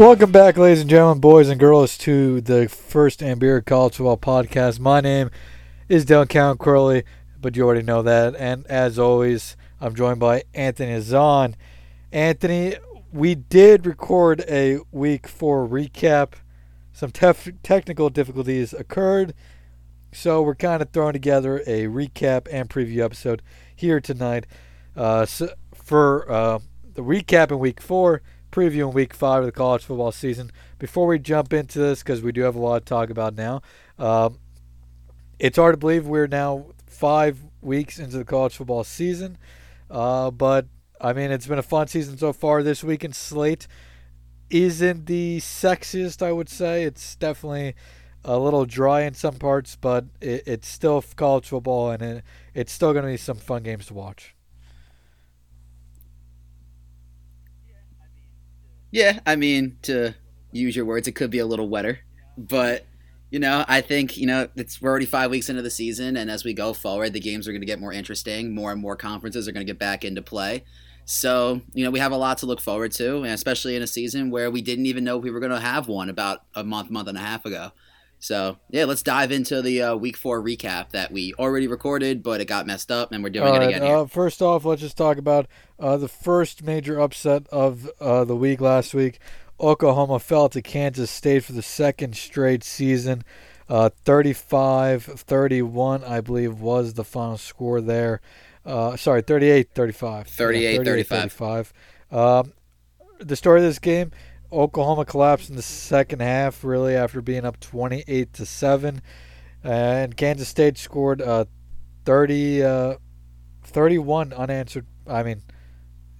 Welcome back, ladies and gentlemen, boys and girls, to the first Ambira College Football Podcast. My name is Count Curley, but you already know that. And as always, I'm joined by Anthony Azan. Anthony, we did record a week four recap. Some tef- technical difficulties occurred, so we're kind of throwing together a recap and preview episode here tonight. Uh, so for uh, the recap in week four, preview in week five of the college football season. Before we jump into this, because we do have a lot to talk about now, um, it's hard to believe we're now five weeks into the college football season. Uh, but I mean, it's been a fun season so far. This weekend slate isn't the sexiest, I would say. It's definitely a little dry in some parts, but it, it's still college football, and it, it's still going to be some fun games to watch. Yeah, I mean, to use your words, it could be a little wetter, but you know, I think you know it's we're already five weeks into the season, and as we go forward, the games are going to get more interesting. More and more conferences are going to get back into play. So you know, we have a lot to look forward to, and especially in a season where we didn't even know we were going to have one about a month, month and a half ago. So yeah, let's dive into the uh, week four recap that we already recorded, but it got messed up, and we're doing All it right, again. Here. Uh, first off, let's just talk about uh, the first major upset of uh, the week last week. Oklahoma fell to Kansas State for the second straight season. Uh, 35 31, I believe, was the final score there. Uh, sorry, 38 35. 38 35. Um, the story of this game Oklahoma collapsed in the second half, really, after being up 28 to 7. And Kansas State scored uh, 30, uh, 31 unanswered. I mean,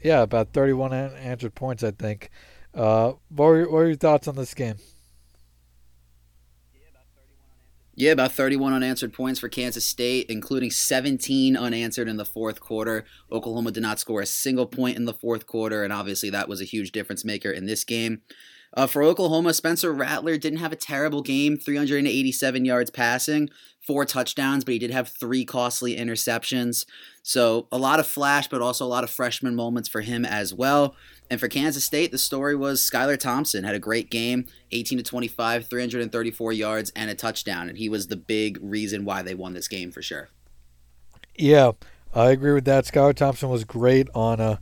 yeah, about 31 unanswered points, I think. Uh, what, were, what were your thoughts on this game? Yeah, about 31 unanswered points for Kansas State, including 17 unanswered in the fourth quarter. Oklahoma did not score a single point in the fourth quarter, and obviously that was a huge difference maker in this game. Uh, for Oklahoma, Spencer Rattler didn't have a terrible game 387 yards passing, four touchdowns, but he did have three costly interceptions. So a lot of flash, but also a lot of freshman moments for him as well. And for Kansas State, the story was Skylar Thompson had a great game, 18 to 25, 334 yards, and a touchdown. And he was the big reason why they won this game for sure. Yeah, I agree with that. Skylar Thompson was great on a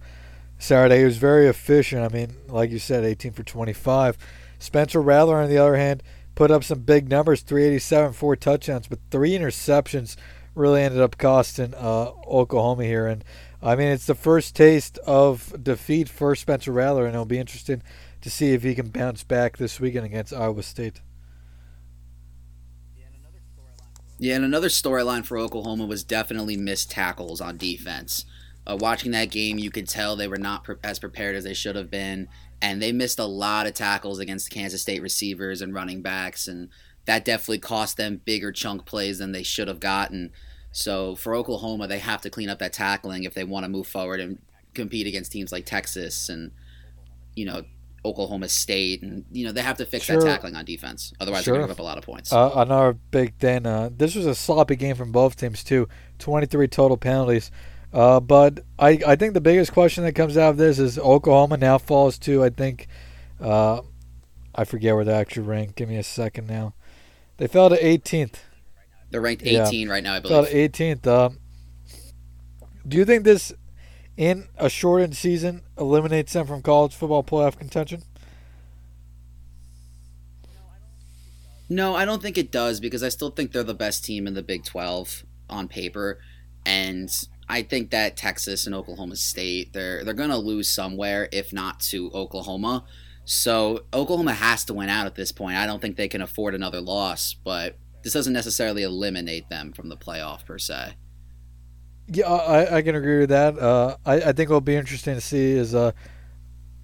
Saturday. He was very efficient. I mean, like you said, 18 for 25. Spencer Rattler, on the other hand, put up some big numbers 387, four touchdowns, but three interceptions really ended up costing uh, Oklahoma here. And I mean, it's the first taste of defeat for Spencer Rattler, and it'll be interesting to see if he can bounce back this weekend against Iowa State. Yeah, and another storyline for Oklahoma was definitely missed tackles on defense. Uh, watching that game, you could tell they were not pre- as prepared as they should have been, and they missed a lot of tackles against Kansas State receivers and running backs, and that definitely cost them bigger chunk plays than they should have gotten. So for Oklahoma, they have to clean up that tackling if they want to move forward and compete against teams like Texas and you know Oklahoma State, and you know they have to fix Sure. that tackling on defense. Otherwise, Sure. they're going to give up a lot of points. Uh, another big thing. Uh, this was a sloppy game from both teams too. Twenty-three total penalties. Uh, but I, I think the biggest question that comes out of this is Oklahoma now falls to I think, uh, I forget where they actually ranked. Give me a second now. They fell to 18th. They're ranked yeah. 18 right now, I believe. to 18th. Um, do you think this, in a shortened season, eliminates them from college football playoff contention? No, I don't think it does because I still think they're the best team in the Big 12 on paper, and I think that Texas and Oklahoma State they're they're going to lose somewhere, if not to Oklahoma. So Oklahoma has to win out at this point. I don't think they can afford another loss, but this doesn't necessarily eliminate them from the playoff per se. Yeah, I, I can agree with that. Uh, I, I think what'll be interesting to see is uh,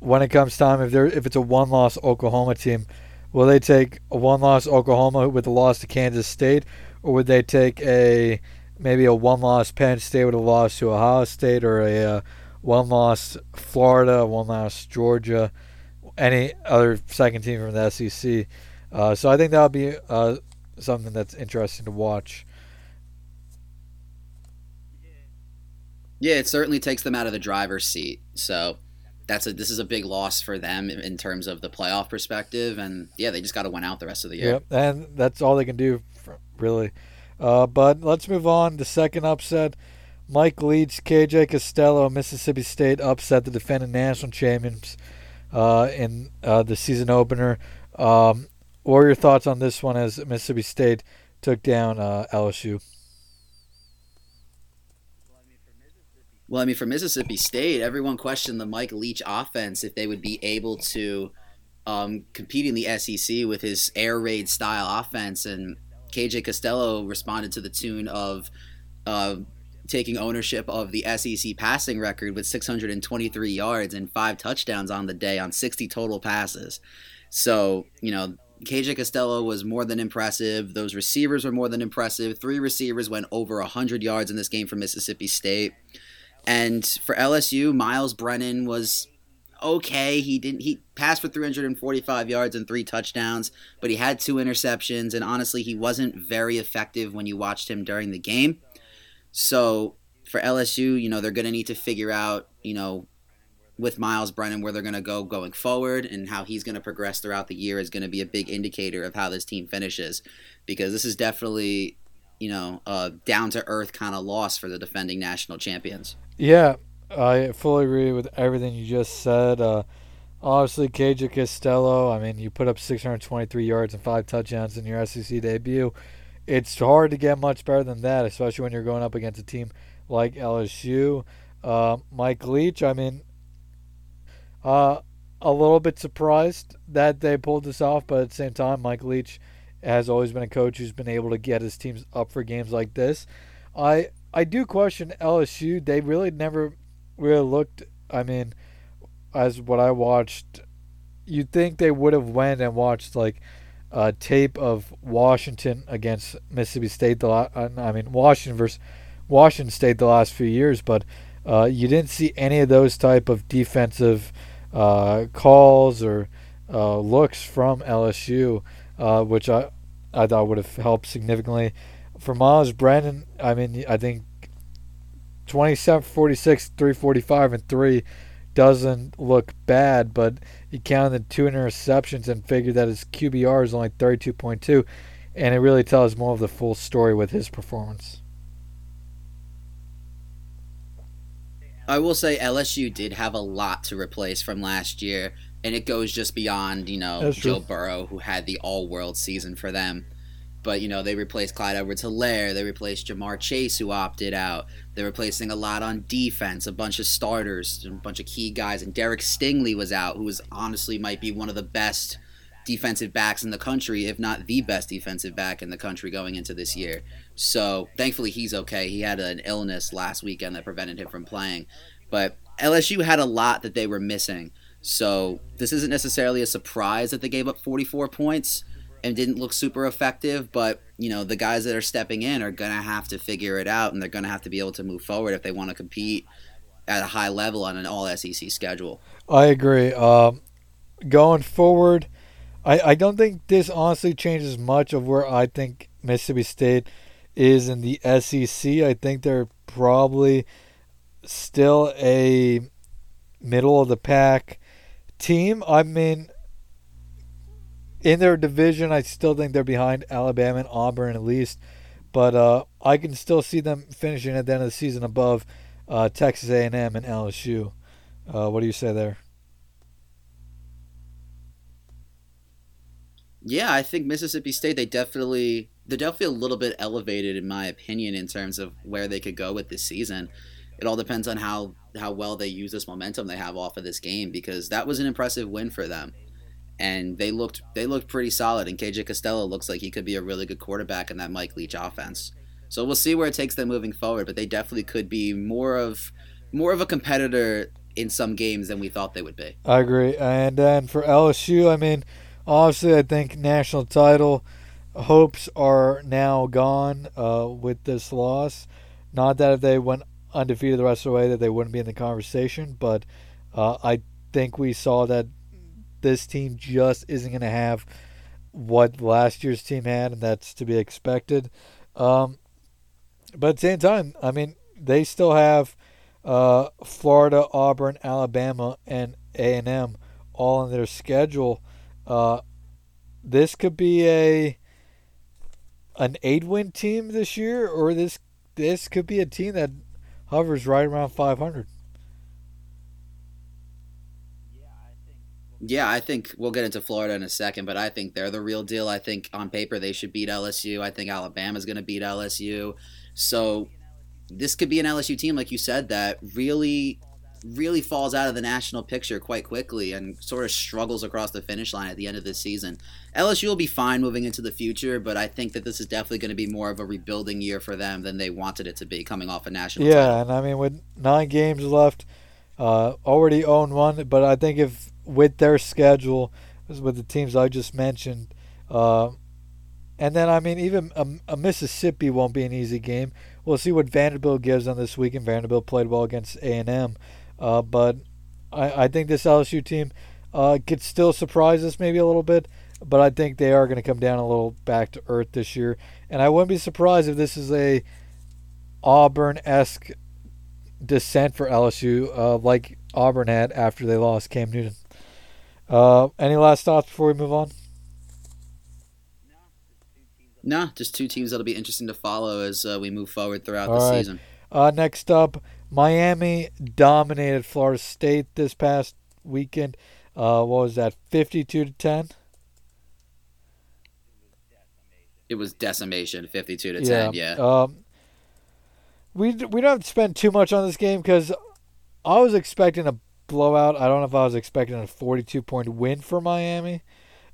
when it comes time if there if it's a one loss Oklahoma team, will they take a one loss Oklahoma with a loss to Kansas State, or would they take a maybe a one loss Penn State with a loss to Ohio State, or a uh, one loss Florida, one loss Georgia, any other second team from the SEC? Uh, so I think that'll be uh, something that's interesting to watch. Yeah, it certainly takes them out of the driver's seat. So that's a this is a big loss for them in terms of the playoff perspective, and yeah, they just got to win out the rest of the year. Yep, and that's all they can do, really. Uh, but let's move on. The second upset. Mike Leach, KJ Costello, Mississippi State upset the defending national champions uh, in uh, the season opener. Um, what are your thoughts on this one as Mississippi State took down uh, LSU? Well, I mean, for Mississippi State, everyone questioned the Mike Leach offense if they would be able to um, compete in the SEC with his air raid style offense. And KJ Costello responded to the tune of uh, taking ownership of the SEC passing record with 623 yards and five touchdowns on the day on 60 total passes. So, you know, KJ Costello was more than impressive. Those receivers were more than impressive. Three receivers went over 100 yards in this game for Mississippi State. And for LSU, Miles Brennan was okay. He didn't he passed for 345 yards and three touchdowns, but he had two interceptions and honestly, he wasn't very effective when you watched him during the game. So, for LSU, you know, they're going to need to figure out, you know, with Miles Brennan where they're going to go going forward and how he's going to progress throughout the year is going to be a big indicator of how this team finishes because this is definitely you know a down to earth kind of loss for the defending national champions. Yeah, I fully agree with everything you just said. Uh, obviously, KJ Costello. I mean, you put up 623 yards and five touchdowns in your SEC debut. It's hard to get much better than that, especially when you're going up against a team like LSU. Uh, Mike Leach. I mean, uh, a little bit surprised that they pulled this off, but at the same time, Mike Leach has always been a coach who's been able to get his teams up for games like this. I I do question LSU. They really never really looked. I mean, as what I watched, you'd think they would have went and watched like a tape of Washington against Mississippi State. The I mean Washington versus Washington State the last few years, but uh, you didn't see any of those type of defensive uh, calls or uh, looks from LSU, uh, which I I thought would have helped significantly. For Miles Brennan, I mean, I think 27, 46, 345, and 3 doesn't look bad, but you counted two interceptions and figured that his QBR is only 32.2, and it really tells more of the full story with his performance. I will say LSU did have a lot to replace from last year, and it goes just beyond you know That's Joe true. Burrow, who had the All World season for them. But you know they replaced Clyde Edwards-Helaire, they replaced Ja'Marr Chase, who opted out. They're replacing a lot on defense, a bunch of starters, a bunch of key guys, and Derek Stingley was out, who was honestly might be one of the best defensive backs in the country, if not the best defensive back in the country going into this year. So thankfully he's okay. He had an illness last weekend that prevented him from playing. But LSU had a lot that they were missing. So this isn't necessarily a surprise that they gave up 44 points and didn't look super effective, but you know, the guys that are stepping in are going to have to figure it out and they're going to have to be able to move forward if they want to compete at a high level on an all SEC schedule. I agree. Um, going forward, I, I don't think this honestly changes much of where I think Mississippi State is in the SEC. I think they're probably still a middle of the pack team. I mean, in their division, I still think they're behind Alabama and Auburn at least, but uh, I can still see them finishing at the end of the season above uh, Texas A&M and LSU. Uh, what do you say there? Yeah, I think Mississippi State they definitely they're definitely a little bit elevated in my opinion in terms of where they could go with this season. It all depends on how how well they use this momentum they have off of this game because that was an impressive win for them. And they looked they looked pretty solid and KJ Costello looks like he could be a really good quarterback in that Mike Leach offense. So we'll see where it takes them moving forward, but they definitely could be more of more of a competitor in some games than we thought they would be. I agree. And then for LSU, I mean, Obviously, I think national title hopes are now gone uh, with this loss. Not that if they went undefeated the rest of the way that they wouldn't be in the conversation, but uh, I think we saw that this team just isn't going to have what last year's team had, and that's to be expected. Um, but at the same time, I mean, they still have uh, Florida, Auburn, Alabama, and A and M all on their schedule. Uh, this could be a an eight win team this year, or this this could be a team that hovers right around 500. Yeah, I think we'll get into Florida in a second, but I think they're the real deal. I think on paper they should beat LSU. I think Alabama's going to beat LSU. So this could be an LSU team, like you said, that really, really falls out of the national picture quite quickly and sort of struggles across the finish line at the end of this season. LSU will be fine moving into the future, but I think that this is definitely going to be more of a rebuilding year for them than they wanted it to be coming off a national yeah, title. and I mean, with nine games left, uh, already own one, but I think if with their schedule, with the teams I just mentioned, uh, and then I mean, even a, a, Mississippi won't be an easy game. We'll see what Vanderbilt gives on this weekend. Vanderbilt played well against A and M, uh, but I, I think this LSU team uh, could still surprise us maybe a little bit. But I think they are going to come down a little back to earth this year, and I wouldn't be surprised if this is a Auburn esque descent for LSU, uh, like Auburn had after they lost Cam Newton. Uh, any last thoughts before we move on? No, just two teams that'll be interesting to follow as uh, we move forward throughout All the right. season. Uh, next up, Miami dominated Florida State this past weekend. Uh, what was that, 52 to 10? It was decimation, 52 to 10, yeah. Um, we, we don't spend too much on this game because I was expecting a blowout. I don't know if I was expecting a 42 point win for Miami.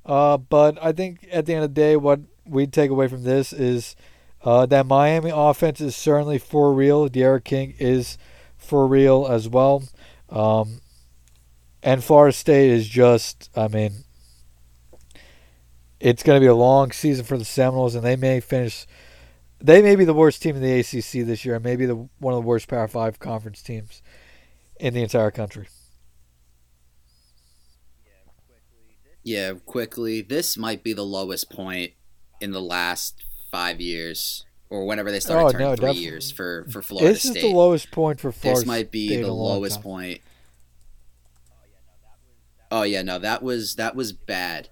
Uh, but I think at the end of the day, what we take away from this is uh, that Miami offense is certainly for real. D'Eriq King is for real as well. Um, and Florida State is just, I mean, it's going to be a long season for the Seminoles, and they may finish. They may be the worst team in the ACC this year, and maybe the one of the worst Power Five conference teams in the entire country. Yeah, quickly. This might be the lowest point in the last five years, or whenever they started oh, turning no, three definitely. years for for Florida this State. This is the lowest point for Florida. This might be State the lowest point. Oh yeah, no, that was that was bad,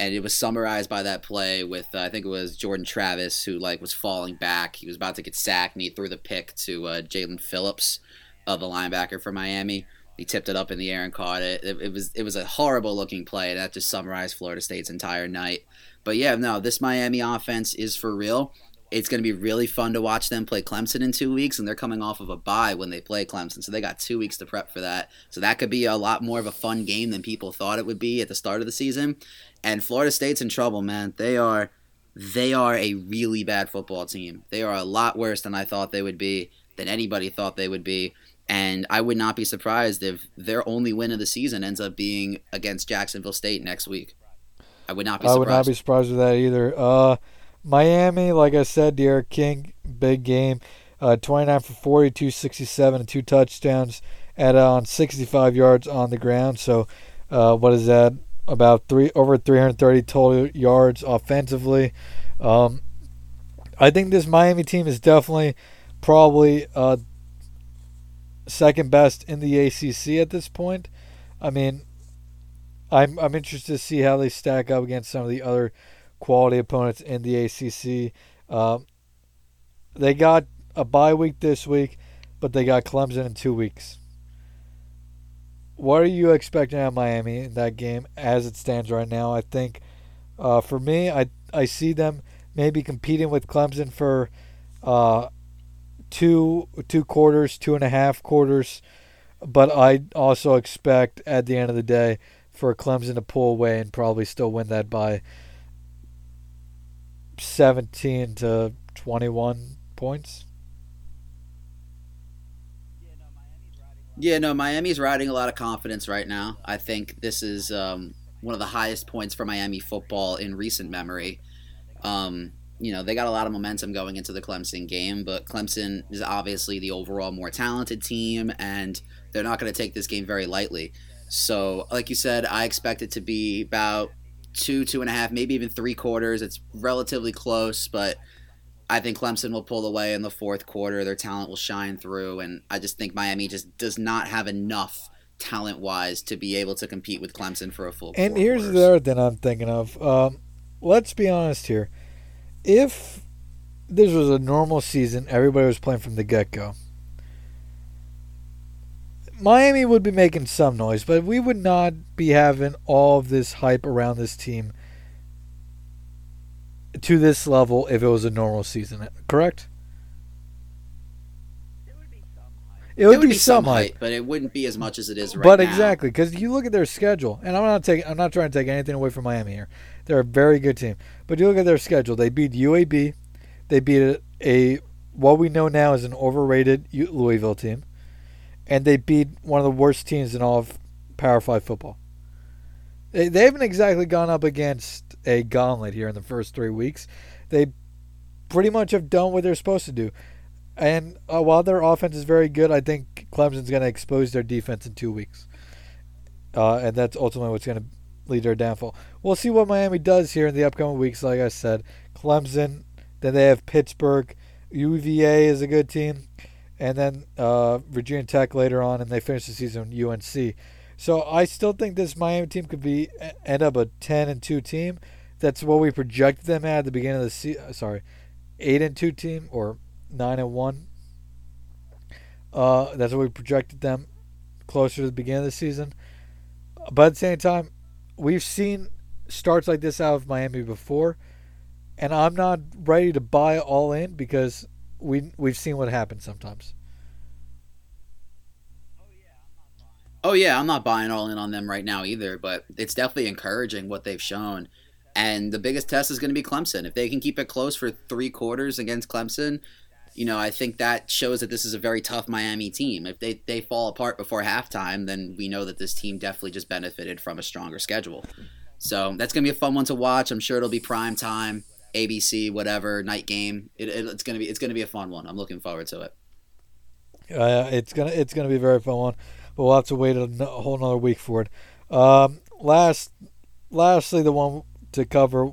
and it was summarized by that play with uh, I think it was Jordan Travis who like was falling back. He was about to get sacked, and he threw the pick to uh, Jaelan Phillips, uh, the linebacker for Miami. He tipped it up in the air and caught it. it. It, was it was a horrible looking play. That just summarized Florida State's entire night. But yeah, no, this Miami offense is for real. It's going to be really fun to watch them play Clemson in two weeks, and they're coming off of a bye when they play Clemson, so they got two weeks to prep for that. So that could be a lot more of a fun game than people thought it would be at the start of the season. And Florida State's in trouble, man. They are they are a really bad football team. They are a lot worse than I thought they would be, than anybody thought they would be. And I would not be surprised if their only win of the season ends up being against Jacksonville State next week. I would not be surprised. I would not be surprised with that either. Uh, Miami, like I said, D'Eriq King, big game. Uh, 29 for 40, 267, and two touchdowns at on 65 yards on the ground. So, uh, what is that? About three over 330 total yards offensively. Um, I think this Miami team is definitely probably uh, second best in the ACC at this point. I mean, I'm I'm interested to see how they stack up against some of the other quality opponents in the ACC. Um, they got a bye week this week, but they got Clemson in two weeks. What are you expecting out of Miami in that game as it stands right now? I think, uh, for me, I I see them maybe competing with Clemson for uh, two two quarters, two and a half quarters, but I also expect at the end of the day for Clemson to pull away and probably still win that by 17 to 21 points. Yeah, no, Miami's riding a lot of confidence right now. I think this is um, one of the highest points for Miami football in recent memory. Um, you know, they got a lot of momentum going into the Clemson game, but Clemson is obviously the overall more talented team, and they're not going to take this game very lightly. So, like you said, I expect it to be about two, two and a half, maybe even three quarters. It's relatively close, but I think Clemson will pull away in the fourth quarter. Their talent will shine through, and I just think Miami just does not have enough talent wise to be able to compete with Clemson for a full. And here's quarters. the other thing I'm thinking of. Um, let's be honest here. If this was a normal season, everybody was playing from the get go. Miami would be making some noise, but we would not be having all of this hype around this team to this level if it was a normal season. Correct? It would, it would be, some hype, hype, but it wouldn't be as much as it is right but now. But exactly because you look at their schedule, and I'm not taking, I'm not trying to take anything away from Miami here. They're a very good team, but you look at their schedule. They beat UAB, they beat a, a what we know now is an overrated Louisville team, and they beat one of the worst teams in all of Power Five football. They, they haven't exactly gone up against a gauntlet here in the first three weeks. They pretty much have done what they're supposed to do. And uh, while their offense is very good, I think Clemson's going to expose their defense in two weeks. Uh, and that's ultimately what's going to lead to their downfall. We'll see what Miami does here in the upcoming weeks. Like I said, Clemson, then they have Pittsburgh. UVA is a good team. And then uh, Virginia Tech later on, and they finish the season with UNC. So I still think this Miami team could be end up a 10 and 2 team. That's what we projected them at, at the beginning of the season. Sorry, 8 and 2 team or nine and one. Uh, that's what we projected them closer to the beginning of the season. But at the same time, we've seen starts like this out of Miami before, and I'm not ready to buy all in because we we've seen what happens sometimes. Oh yeah, I'm not buying all in on them right now either, but it's definitely encouraging what they've shown. And the biggest test is going to be Clemson. If they can keep it close for three quarters against Clemson, you know, I think that shows that this is a very tough Miami team. If they, they fall apart before halftime, then we know that this team definitely just benefited from a stronger schedule. So that's going to be a fun one to watch. I'm sure it'll be prime time, ABC, whatever, night game. It, it, it's to be it's to be a fun one. I'm looking forward to it. Uh, it's gonna it's gonna be a very fun one, but we'll have to wait a, whole another week for it. Um, last, lastly, the one to cover,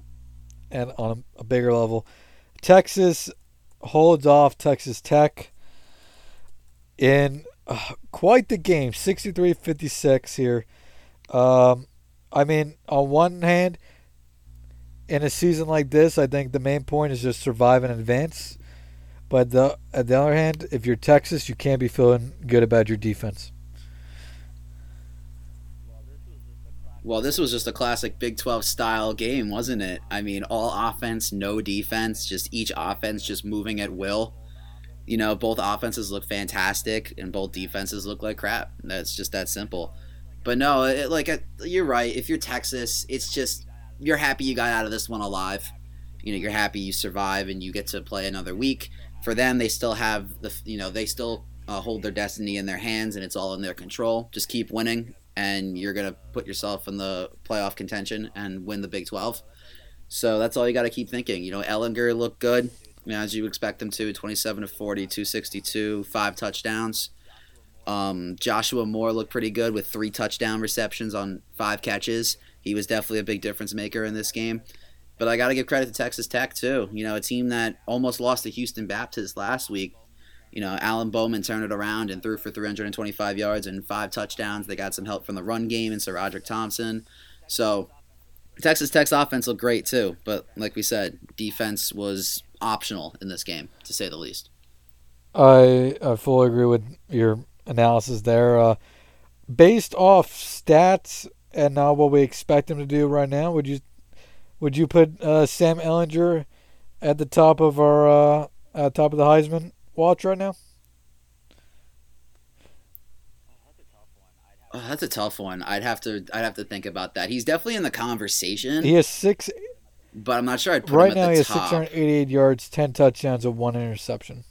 and on a, a bigger level, Texas holds off Texas Tech in uh, quite the game, 63-56 here. Um, I mean, on one hand, in a season like this, I think the main point is just survive and advance. But the, at the other hand, if you're Texas, you can't be feeling good about your defense. Well, this was just a classic Big 12 style game, wasn't it? I mean, all offense, no defense, just each offense just moving at will. You know, both offenses look fantastic and both defenses look like crap. That's just that simple. But no, it, like you're right. If you're Texas, it's just you're happy you got out of this one alive. You know, you're happy you survive and you get to play another week. For them, they still have the you know they still uh, hold their destiny in their hands and it's all in their control. Just keep winning and you're to put yourself in the playoff contention and win the Big 12. So that's all you got to keep thinking. You know, Ehlinger looked good, you know, as you expect him to 27 to 40, 262, five touchdowns. Um, Joshua Moore looked pretty good with three touchdown receptions on five catches. He was definitely a big difference maker in this game. But I got to give credit to Texas Tech, too. You know, a team that almost lost to Houston Baptist last week you know, Alan Bowman turned it around and threw for 325 yards and five touchdowns. They got some help from the run game and SaRodorick Thompson. So Texas Tech's offense looked great too, but like we said, defense was optional in this game, to say the least. I, I fully agree with your analysis there. Uh, based off stats and now what we expect him to do right now, would you would you put uh, Sam Ehlinger at the top of our uh, at top of the Heisman watch right now? Oh, that's a tough one. I'd have to I'd have to think about that. He's definitely in the conversation. He has six. But I'm not sure I'd put right him at now. the he has top. 688 yards, 10 touchdowns, and one interception.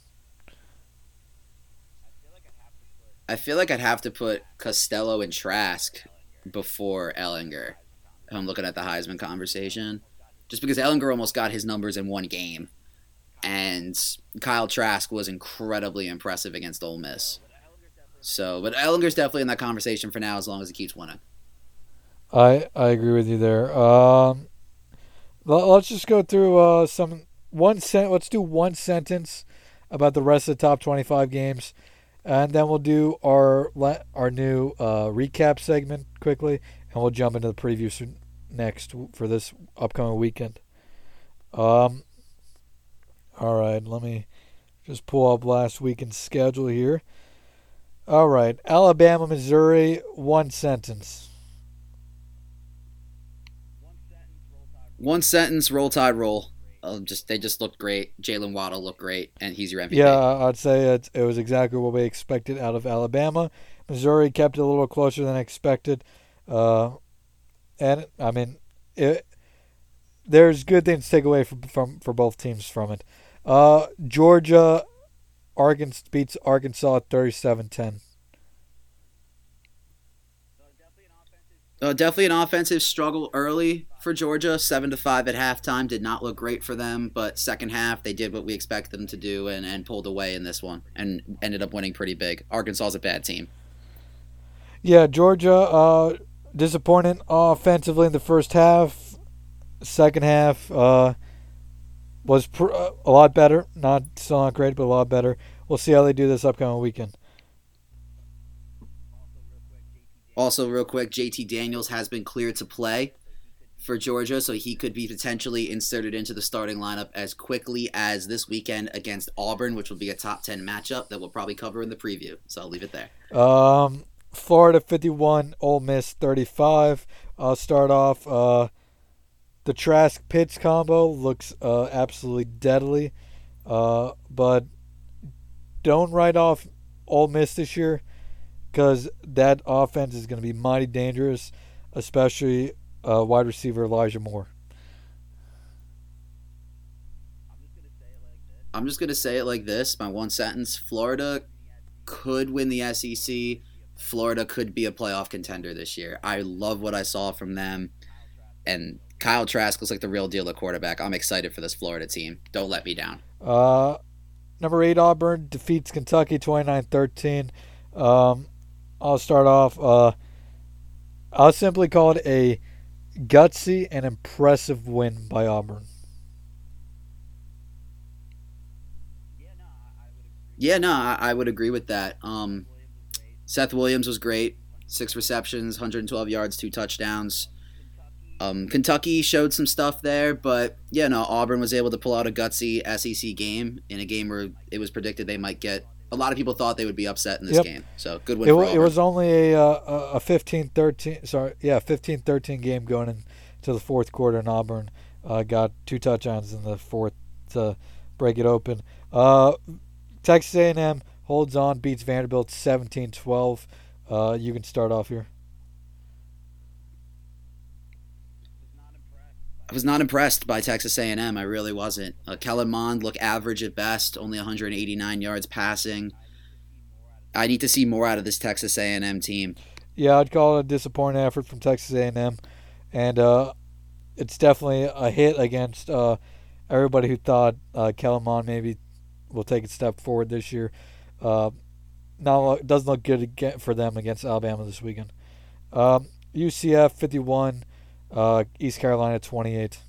I feel like I'd have to put Costello and Trask before Ehlinger. I'm looking at the Heisman conversation, just because Ehlinger almost got his numbers in one game, and Kyle Trask was incredibly impressive against Ole Miss. So, but Ehlinger's definitely in that conversation for now, as long as he keeps winning. I I agree with you there. Um, let, us just go through uh, some one sent. Let's do one sentence about the rest of the top 25 games, and then we'll do our our new uh, recap segment quickly, and we'll jump into the previews next for this upcoming weekend. Um. All right, let me just pull up last weekend's schedule here. All right, Alabama, Missouri, one sentence. One sentence, roll tide, roll. Um, just they just looked great. Jaylen Waddle looked great, and he's your MVP. Yeah, I'd say it, it was exactly what we expected out of Alabama. Missouri kept it a little closer than expected, uh, and I mean, it, there's good things to take away from, from for both teams from it. Uh, Georgia, Arkansas beats Arkansas 37-10. Uh, definitely an offensive struggle early for Georgia. Seven to five at halftime did not look great for them, but second half they did what we expected them to do and, and pulled away in this one and ended up winning pretty big. Arkansas is a bad team. Yeah, Georgia uh, disappointing offensively in the first half. Second half uh, was pr- uh, a lot better. Not still not great, but a lot better. We'll see how they do this upcoming weekend. Also, real quick, JT Daniels has been cleared to play for Georgia, so he could be potentially inserted into the starting lineup as quickly as this weekend against Auburn, which will be a top 10 matchup that we'll probably cover in the preview. So I'll leave it there. Um, Florida 51, Ole Miss 35. I'll start off. Uh, the Trask Pitts combo looks uh, absolutely deadly, uh, but don't write off Ole Miss this year because that offense is going to be mighty dangerous, especially uh, wide receiver Elijah Moore. I'm just going to say it like this my one sentence Florida could win the SEC. Florida could be a playoff contender this year. I love what I saw from them. And Kyle Trask looks like the real deal at quarterback. I'm excited for this Florida team. Don't let me down. Uh, number eight, Auburn defeats Kentucky 29 13. Um, I'll start off. Uh, I'll simply call it a gutsy and impressive win by Auburn. Yeah, no, I, would agree with that. Um, Seth Williams was great. Six receptions, 112 yards, two touchdowns. Um, Kentucky showed some stuff there, but yeah, no, Auburn was able to pull out a gutsy SEC game in a game where it was predicted they might get a lot of people thought they would be upset in this yep. game. So good win. It, it was only a uh, a 15-13 sorry, yeah, 15-13 game going into the fourth quarter and Auburn uh, got two touchdowns in the fourth to break it open. Uh, Texas A&M holds on, beats Vanderbilt 17-12. Uh, you can start off here. I was not impressed by Texas A&M. I really wasn't. Uh, Kellen Mond looked average at best, only 189 yards passing. I need to see more out of this Texas A&M team. Yeah, I'd call it a disappointing effort from Texas A&M, and uh, it's definitely a hit against uh, everybody who thought uh, Kellen Mond maybe will take a step forward this year. Uh, now doesn't look good for them against Alabama this weekend. Um, UCF 51. Uh, East Carolina 28.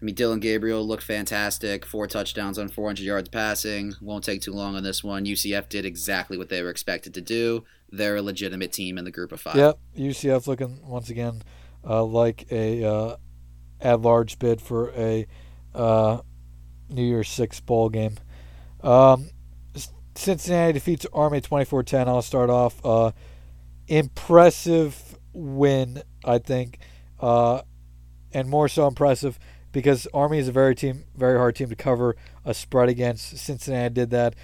I mean, Dillon Gabriel looked fantastic. Four touchdowns on 400 yards passing. Won't take too long on this one. UCF did exactly what they were expected to do. They're a legitimate team in the group of five. Yep. UCF looking, once again, uh, like a uh, at large bid for a uh, New Year's Six bowl game. Um, Cincinnati defeats Army 24 10. I'll start off. Impressive win, I think, uh, and more so impressive because Army is a very team, very hard team to cover a spread against. Cincinnati did that.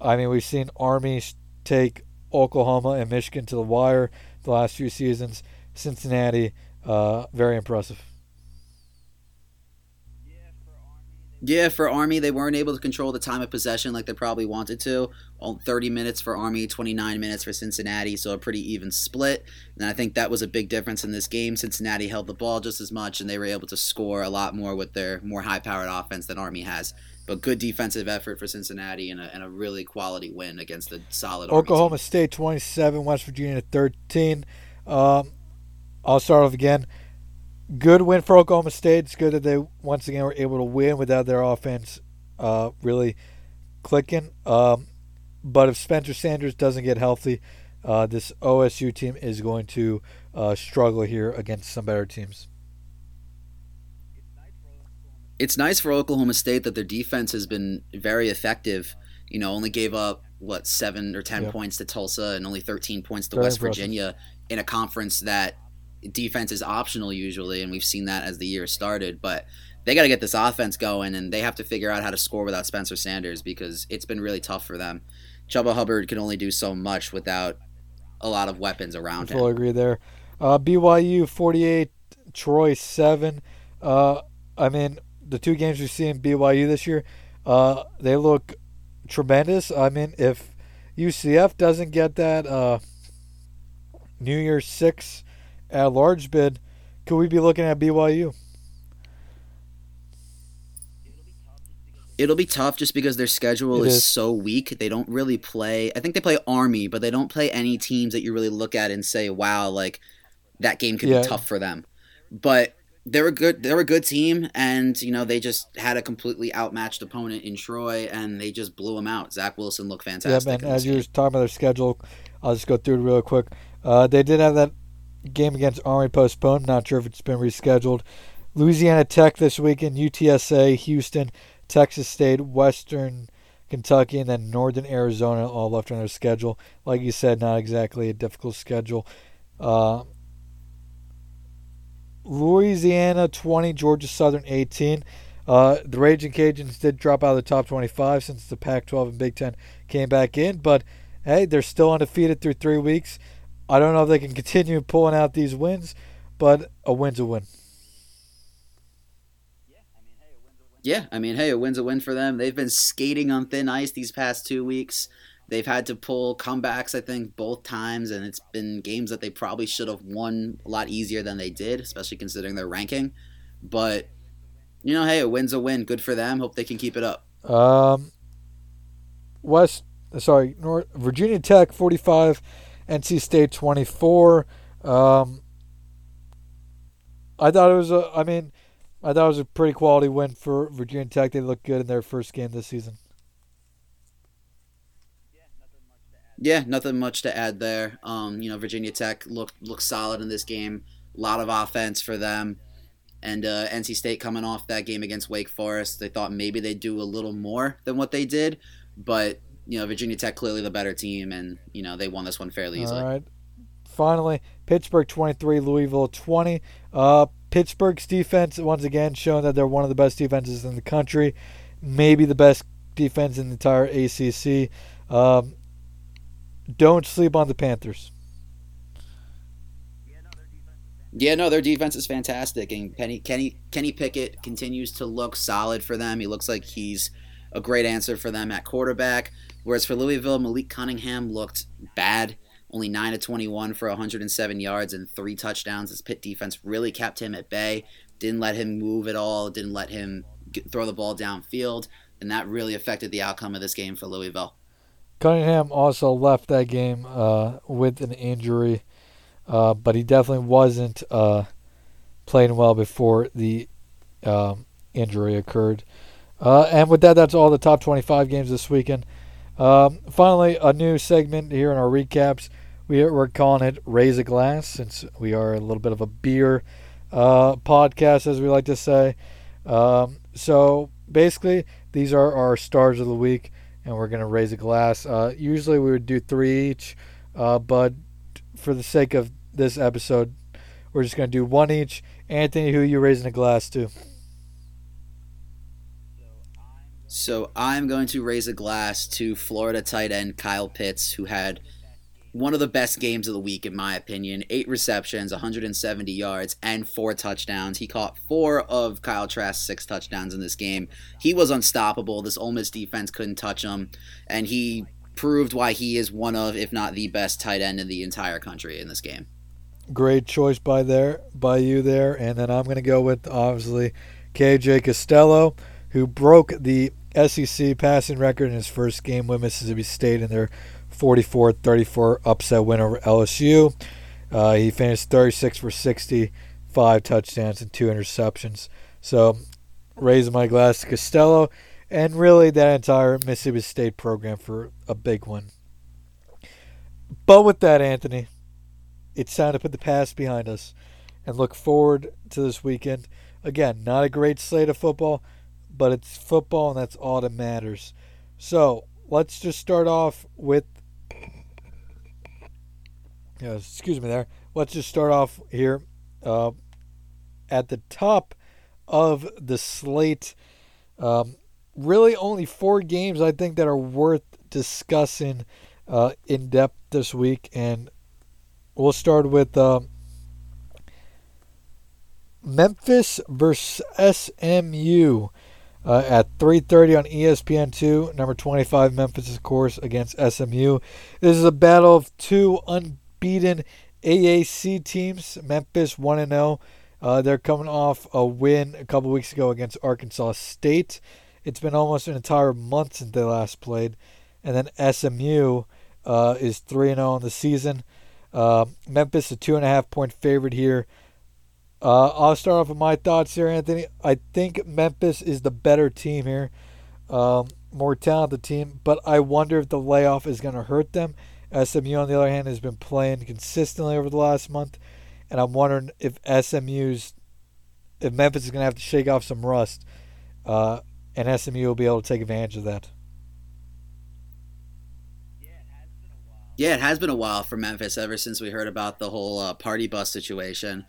I mean, we've seen Army take Oklahoma and Michigan to the wire the last few seasons. Cincinnati, uh, very impressive. Yeah, for Army, they weren't able to control the time of possession like they probably wanted to. 30 minutes for Army, 29 minutes for Cincinnati, so a pretty even split. And I think that was a big difference in this game. Cincinnati held the ball just as much, and they were able to score a lot more with their more high powered offense than Army has. But good defensive effort for Cincinnati and a, and a really quality win against a solid Oklahoma State 27, West Virginia 13. Um, I'll start off again. Good win for Oklahoma State. It's good that they once again were able to win without their offense uh, really clicking. Um, but if Spencer Sanders doesn't get healthy, uh, this OSU team is going to uh, struggle here against some better teams. It's nice for Oklahoma State that their defense has been very effective. You know, only gave up what seven or ten points to Tulsa and only thirteen points to very West impressive. Virginia in a conference that defense is optional usually, and we've seen that as the year started. But they got to get this offense going, and they have to figure out how to score without Spencer Sanders because it's been really tough for them. Chuba Hubbard can only do so much without a lot of weapons around I him. I agree there. Uh, BYU 48, Troy 7. Uh, I mean, the two games we've seen BYU this year, uh, they look tremendous. I mean, if UCF doesn't get that uh, New Year's Six at a large bid, could we be looking at BYU? It'll be tough just because their schedule is, is, so weak. They don't really play. I think they play Army, but they don't play any teams that you really look at and say, "Wow, like that game could yeah. be tough for them." But they're a good they're a good team and you know they just had a completely outmatched opponent in Troy and they just blew them out. Zach Wilson looked fantastic. Yeah, man. As you were talking about their schedule, I'll just go through it real quick. Uh, they did have that game against Army postponed. Not sure if it's been rescheduled. Louisiana Tech this weekend, UTSA, Houston, Texas State, Western Kentucky, and then Northern Arizona all left on their schedule. Like you said, not exactly a difficult schedule. Uh, Louisiana 20, Georgia Southern 18. Uh, the Raging Cajuns did drop out of the top 25 since the Pac 12 and Big Ten came back in, but hey, they're still undefeated through three weeks. I don't know if they can continue pulling out these wins, but a win's a win. Yeah, I mean, hey, a win's a win for them. They've been skating on thin ice these past two weeks. They've had to pull comebacks, I think, both times, and it's been games that they probably should have won a lot easier than they did, especially considering their ranking. But you know, hey, a win's a win. Good for them. Hope they can keep it up. Um, West, sorry, North Virginia Tech forty five, NC State 24. Um, I thought it was a. I mean, I thought it was a pretty quality win for Virginia Tech. They looked good in their first game this season. Yeah, nothing much to add there. Um, you know, Virginia Tech looked looked solid in this game. A lot of offense for them. And uh, NC State coming off that game against Wake Forest, they thought maybe they'd do a little more than what they did, but you know, Virginia Tech clearly the better team, and you know they won this one fairly easily. All right. Finally, Pittsburgh 23, Louisville 20. Uh, Pittsburgh's defense once again showing that they're one of the best defenses in the country, maybe the best defense in the entire ACC. Um, don't sleep on the Panthers. Yeah, no, their defense is fantastic, and Kenny Kenny Kenny Pickett continues to look solid for them. He looks like he's a great answer for them at quarterback. Whereas for Louisville, Malik Cunningham looked bad. Only 9 to 21 for 107 yards and three touchdowns. His Pitt defense really kept him at bay. Didn't let him move at all. Didn't let him get, throw the ball downfield. And that really affected the outcome of this game for Louisville. Cunningham also left that game uh, with an injury, uh, but he definitely wasn't uh, playing well before the um, injury occurred. Uh, and with that, that's all the top 25 games this weekend. Um, finally, a new segment here in our recaps. We, we're calling it Raise a Glass since we are a little bit of a beer uh, podcast, as we like to say. Um, so basically, these are our stars of the week, and we're going to raise a glass. Uh, usually we would do three each, uh, but for the sake of this episode, we're just going to do one each. Anthony, who are you raising a glass to? So I'm going to raise a glass to Florida tight end Kyle Pitts, who had one of the best games of the week, in my opinion. Eight receptions, 170 yards, and four touchdowns. He caught four of Kyle Trask's six touchdowns in this game. He was unstoppable. This Ole Miss defense couldn't touch him, and he proved why he is one of, if not the best tight end in the entire country in this game. Great choice by there, by you there, and then I'm going to go with obviously KJ Costello, who broke the SEC passing record in his first game with Mississippi State in their 44-34 upset win over LSU. Uh, he finished 36 for 60, five touchdowns and two interceptions. So, raising my glass to Costello and really that entire Mississippi State program for a big one. But with that, Anthony, it's time to put the past behind us and look forward to this weekend. Again, not a great slate of football, but it's football and that's all that matters. So let's just start off with. Yeah, excuse me there. Let's just start off here uh, at the top of the slate. Um, really, only four games I think that are worth discussing uh, in depth this week, and we'll start with uh, Memphis versus SMU uh, at 3:30 on ESPN2. Number 25 Memphis, of course, against SMU. This is a battle of two unbeaten AAC teams. Memphis 1 0. Uh, they're coming off a win a couple weeks ago against Arkansas State. It's been almost an entire month since they last played. And then SMU uh, is 3 0 in the season. Uh, Memphis, a two and a half point favorite here. Uh, I'll start off with my thoughts here, Anthony. I think Memphis is the better team here, um, more talented team, but I wonder if the layoff is going to hurt them. SMU, on the other hand, has been playing consistently over the last month, and I'm wondering if SMU's, if Memphis is going to have to shake off some rust, uh, and SMU will be able to take advantage of that. Yeah, it has been a while for Memphis ever since we heard about the whole uh, party bus situation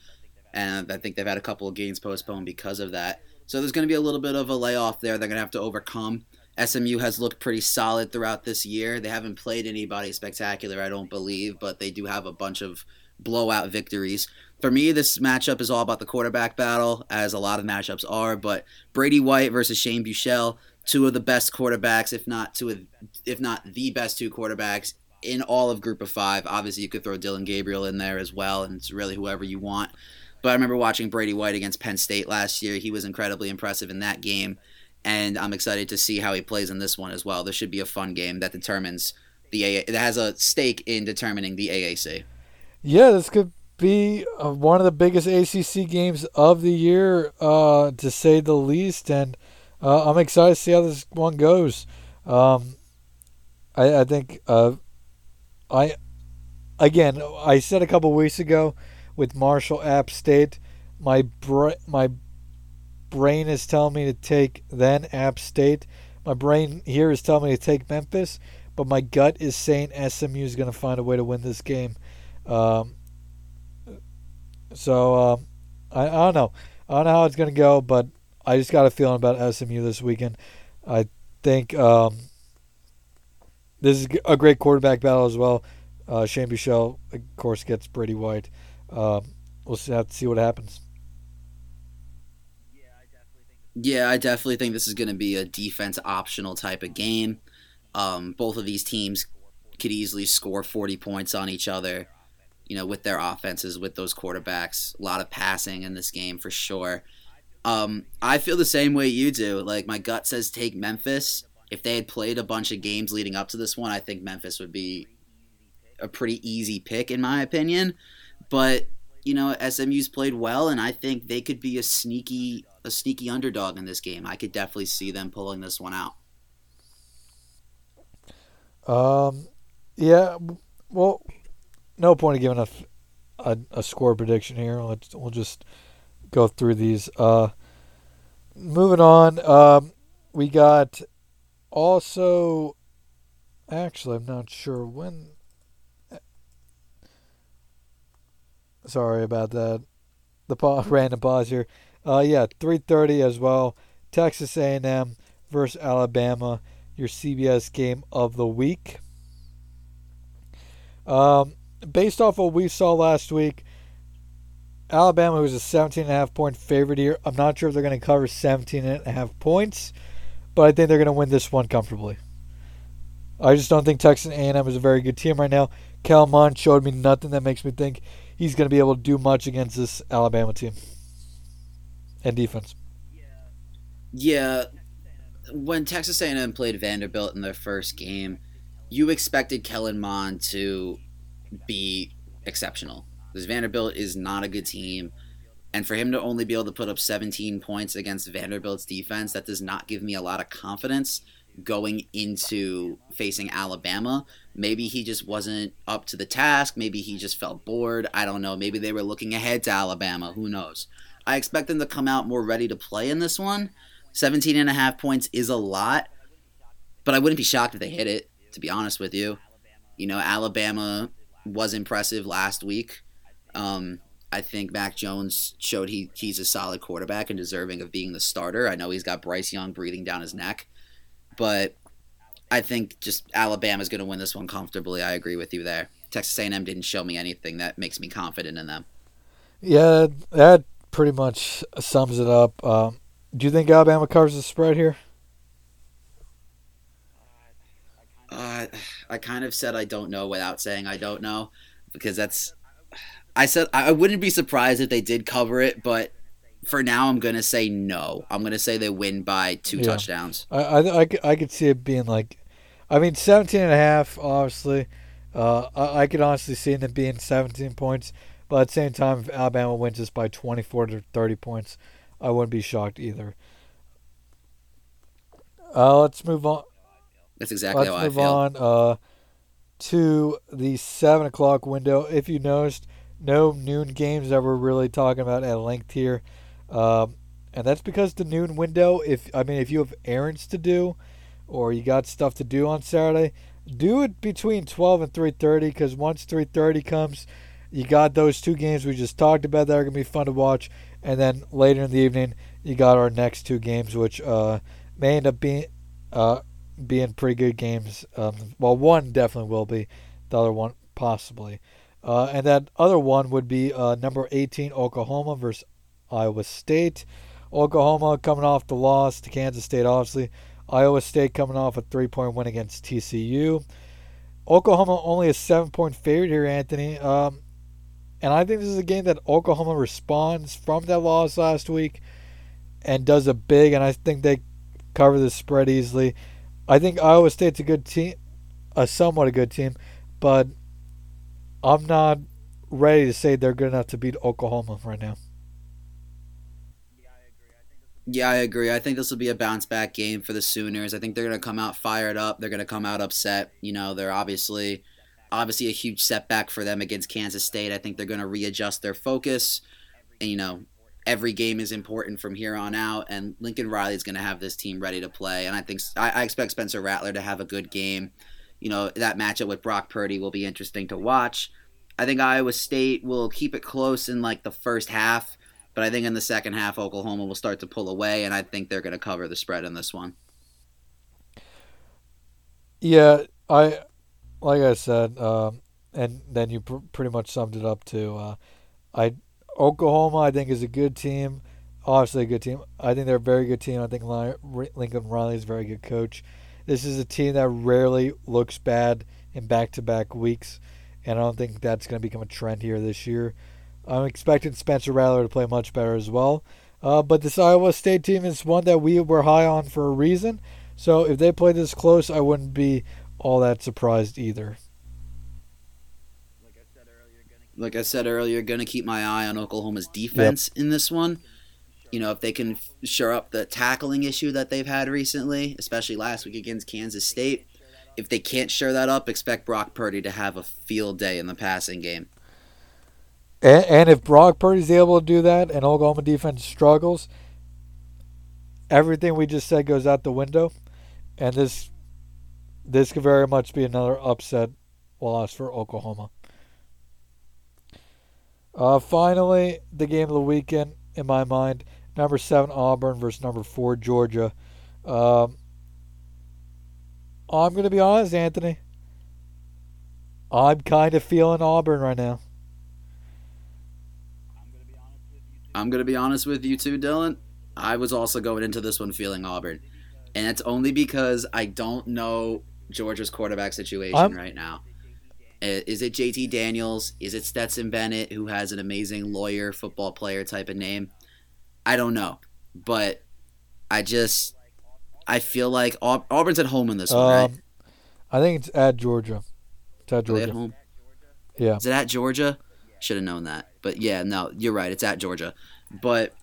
and I think they've had a couple of games postponed because of that. So there's going to be a little bit of a layoff there. They're going to have to overcome. SMU has looked pretty solid throughout this year. They haven't played anybody spectacular, I don't believe, but they do have a bunch of blowout victories. For me, this matchup is all about the quarterback battle, as a lot of matchups are. But Brady White versus Shane Buechele, two of the best quarterbacks, if not two of, if not the best two quarterbacks in all of Group of Five. Obviously, you could throw Dillon Gabriel in there as well, and it's really whoever you want. But I remember watching Brady White against Penn State last year. He was incredibly impressive in that game, and I'm excited to see how he plays in this one as well. This should be a fun game that determines the AA. It has a stake in determining the AAC. Yeah, this could be uh, one of the biggest ACC games of the year, uh, to say the least, and uh, I'm excited to see how this one goes. Um, I, I think uh, I again I said a couple weeks ago with Marshall App State. My bra- my brain is telling me to take then App State. My brain here is telling me to take Memphis, but my gut is saying SMU is going to find a way to win this game. Um, so uh, I, I don't know. I don't know how it's going to go, but I just got a feeling about SMU this weekend. I think um, this is a great quarterback battle as well. Uh, Shane Buechele, of course, gets Brady White uh, we'll have to see what happens. Yeah, I definitely think this is going to be a defense optional type of game. Um, both of these teams could easily score 40 points on each other, you know, with their offenses, with those quarterbacks. A lot of passing in this game for sure. Um, I feel the same way you do. Like, my gut says take Memphis. If they had played a bunch of games leading up to this one, I think Memphis would be a pretty easy pick, in my opinion. But you know, SMU's played well, and I think they could be a sneaky a sneaky underdog in this game. I could definitely see them pulling this one out. Um, yeah. Well, no point of giving a, a, a score prediction here. Let's we'll just go through these. Uh, moving on. Um, we got also. Actually, I'm not sure when Sorry about that. The pause, random pause here. Uh, yeah, 3:30 as well. Texas A&M versus Alabama, your CBS game of the week. Um, based off what we saw last week, Alabama was a 17 and a half point favorite here. I'm not sure if they're going to cover 17 and a half points, but I think they're going to win this one comfortably. I just don't think Texas A&M is a very good team right now. Kellen Mond showed me nothing that makes me think he's going to be able to do much against this Alabama team and defense. Yeah, when Texas A&M played Vanderbilt in their first game, you expected Kellen Mond to be exceptional because Vanderbilt is not a good team. And for him to only be able to put up 17 points against Vanderbilt's defense, that does not give me a lot of confidence going into facing Alabama. Maybe he just wasn't up to the task. Maybe he just felt bored. I don't know. Maybe they were looking ahead to Alabama. Who knows? I expect them to come out more ready to play in this one. 17 and a half points is a lot, but I wouldn't be shocked if they hit it, to be honest with you. You know, Alabama was impressive last week. Um, I think Mac Jones showed he he's a solid quarterback and deserving of being the starter. I know he's got Bryce Young breathing down his neck, but I think just Alabama's going to win this one comfortably. I agree with you there. Texas A&M didn't show me anything that makes me confident in them. Yeah, that pretty much sums it up. Um, do you think Alabama covers the spread here? Uh, I kind of said I don't know without saying I don't know because that's. I said I wouldn't be surprised if they did cover it, but for now I'm gonna say no. I'm gonna say they win by two Yeah. touchdowns. I, I, I, I could see it being like, I mean, 17 and a half, obviously. Uh, I, I could honestly see them being 17 points. But at the same time, if Alabama wins this by 24 to 30 points, I wouldn't be shocked either. Uh, let's move on. That's exactly Let's how I move feel. on uh, to the 7 o'clock window. If you noticed, no noon games that we're really talking about at length here. Um, and that's because the noon window, if I mean, if you have errands to do or you got stuff to do on Saturday, do it between 12 and 3.30 because once 3.30 comes, you got those two games we just talked about that are to be fun to watch. And then later in the evening, you got our next two games, which uh, may end up being uh, being pretty good games. Um, well, one definitely will be, the other one possibly. Uh, and that other one would be uh, number 18 Oklahoma versus Iowa State. Oklahoma coming off the loss to Kansas State, obviously. Iowa State coming off a three point win against TCU. Oklahoma only a seven point favorite here, Anthony. Um, and I think this is a game that Oklahoma responds from that loss last week and does a big, and I think they cover the spread easily. I think Iowa State's a good team, a somewhat a good team, but I'm not ready to say they're good enough to beat Oklahoma right now. Yeah, I agree. I think this will be a bounce back game for the Sooners. I think they're going to come out fired up. They're going to come out upset. You know, they're obviously obviously a huge setback for them against Kansas State. I think they're going to readjust their focus. And you know, every game is important from here on out and Lincoln Riley's going to have this team ready to play and I think I, I expect Spencer Rattler to have a good game. You know, that matchup with Brock Purdy will be interesting to watch. I think Iowa State will keep it close in like the first half but I think in the second half, Oklahoma will start to pull away, and I think they're going to cover the spread in this one. Yeah, I like I said, um, and then you pr- pretty much summed it up too. Uh, I Oklahoma, I think, is a good team. Obviously, a good team. I think they're a very good team. I think Li- Lincoln Riley is a very good coach. This is a team that rarely looks bad in back-to-back weeks, and I don't think that's going to become a trend here this year. I'm expecting Spencer Rattler to play much better as well. Uh, but this Iowa State team is one that we were high on for a reason. So if they play this close, I wouldn't be all that surprised either. Like I said earlier, going to keep my eye on Oklahoma's defense in this one. You know, if they can shore up the tackling issue that they've had recently, especially last week against Kansas State, if they can't shore that up, expect Brock Purdy to have a field day in the passing game. And, and if Brock Purdy's able to do that and Oklahoma defense struggles, everything we just said goes out the window. And this this could very much be another upset loss for Oklahoma. Uh, finally, the game of the weekend, in my mind, number seven Auburn versus number four Georgia. Um, I'm going to be honest, Anthony. I'm kind of feeling Auburn right now. I'm going to be honest with you too, Dylan. I was also going into this one feeling Auburn. And it's only because I don't know Georgia's quarterback situation I'm- right now. Is it JT Daniels? Is it Stetson Bennett, who has an amazing lawyer, football player type of name? I don't know. But I just, I feel like Auburn's at home in this one, right? Um, I think it's at Georgia. It's at at Georgia. home? Yeah. Is it at Georgia? Should have known that. But yeah, no, you're right. It's at Georgia, but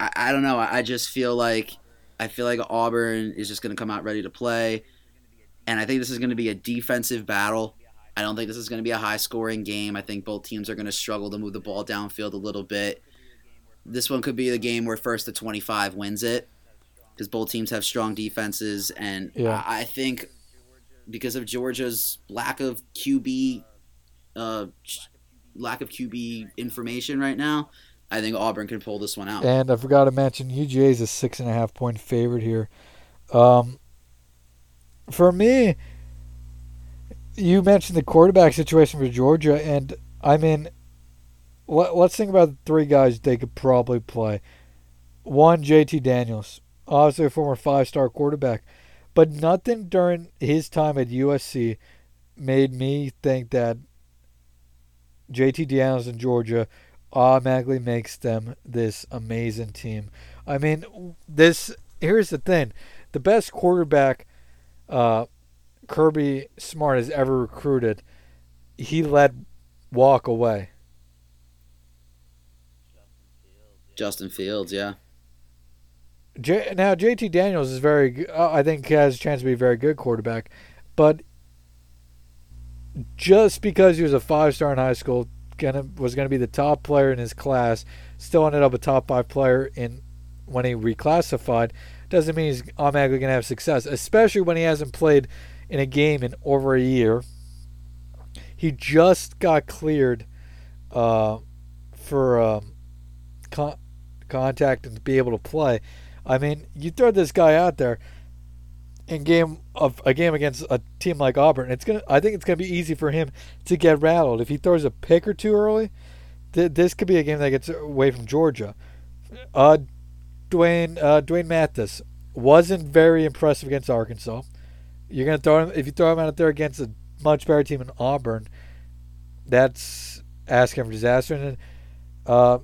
I, I don't know. I, I just feel like I feel like Auburn is just going to come out ready to play, and I think this is going to be a defensive battle. I don't think this is going to be a high scoring game. I think both teams are going to struggle to move the ball downfield a little bit. This one could be the game where first to 25 wins it because both teams have strong defenses. And Yeah. I I think because of Georgia's lack of QB, uh, lack of QB information right now, I think Auburn can pull this one out. And I forgot to mention UGA is a six and a half point favorite here. Um, for me, you mentioned the quarterback situation for Georgia, and I mean, let, let's think about the three guys they could probably play. One, JT Daniels, obviously a former five star quarterback, but nothing during his time at USC made me think that JT Daniels in Georgia automatically makes them this amazing team. I mean, this here's the thing: the best quarterback uh, Kirby Smart has ever recruited, he let walk away. Justin Fields, yeah. J- now JT Daniels is very, uh, I think, has a chance to be a very good quarterback, but just because he was a five star in high school, gonna was gonna be the top player in his class, still ended up a top five player in when he reclassified, doesn't mean he's automatically gonna have success, especially when he hasn't played in a game in over a year. He just got cleared uh, for um, con- contact and to be able to play. I mean, you throw this guy out there in game of a game against a team like Auburn, it's gonna. I think it's gonna be easy for him to get rattled if he throws a pick or two early. Th- this could be a game that gets away from Georgia. Uh, Dwan uh, Dwan Mathis wasn't very impressive against Arkansas. You're gonna throw him if you throw him out there against a much better team in Auburn. That's asking for disaster. And then, uh,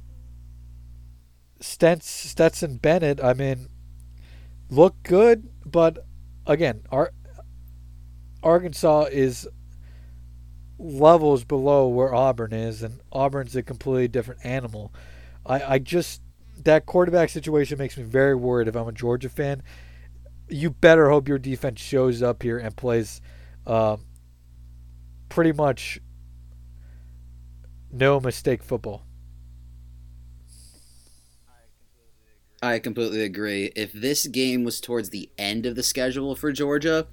Stents, Stetson Bennett, I mean, look good, but again, Ar- Arkansas is levels below where Auburn is, and Auburn's a completely different animal. I, I just that quarterback situation makes me very worried if I'm a Georgia fan. You better hope your defense shows up here and plays um, pretty much no mistake football. I completely agree. If this game was towards the end of the schedule for Georgia,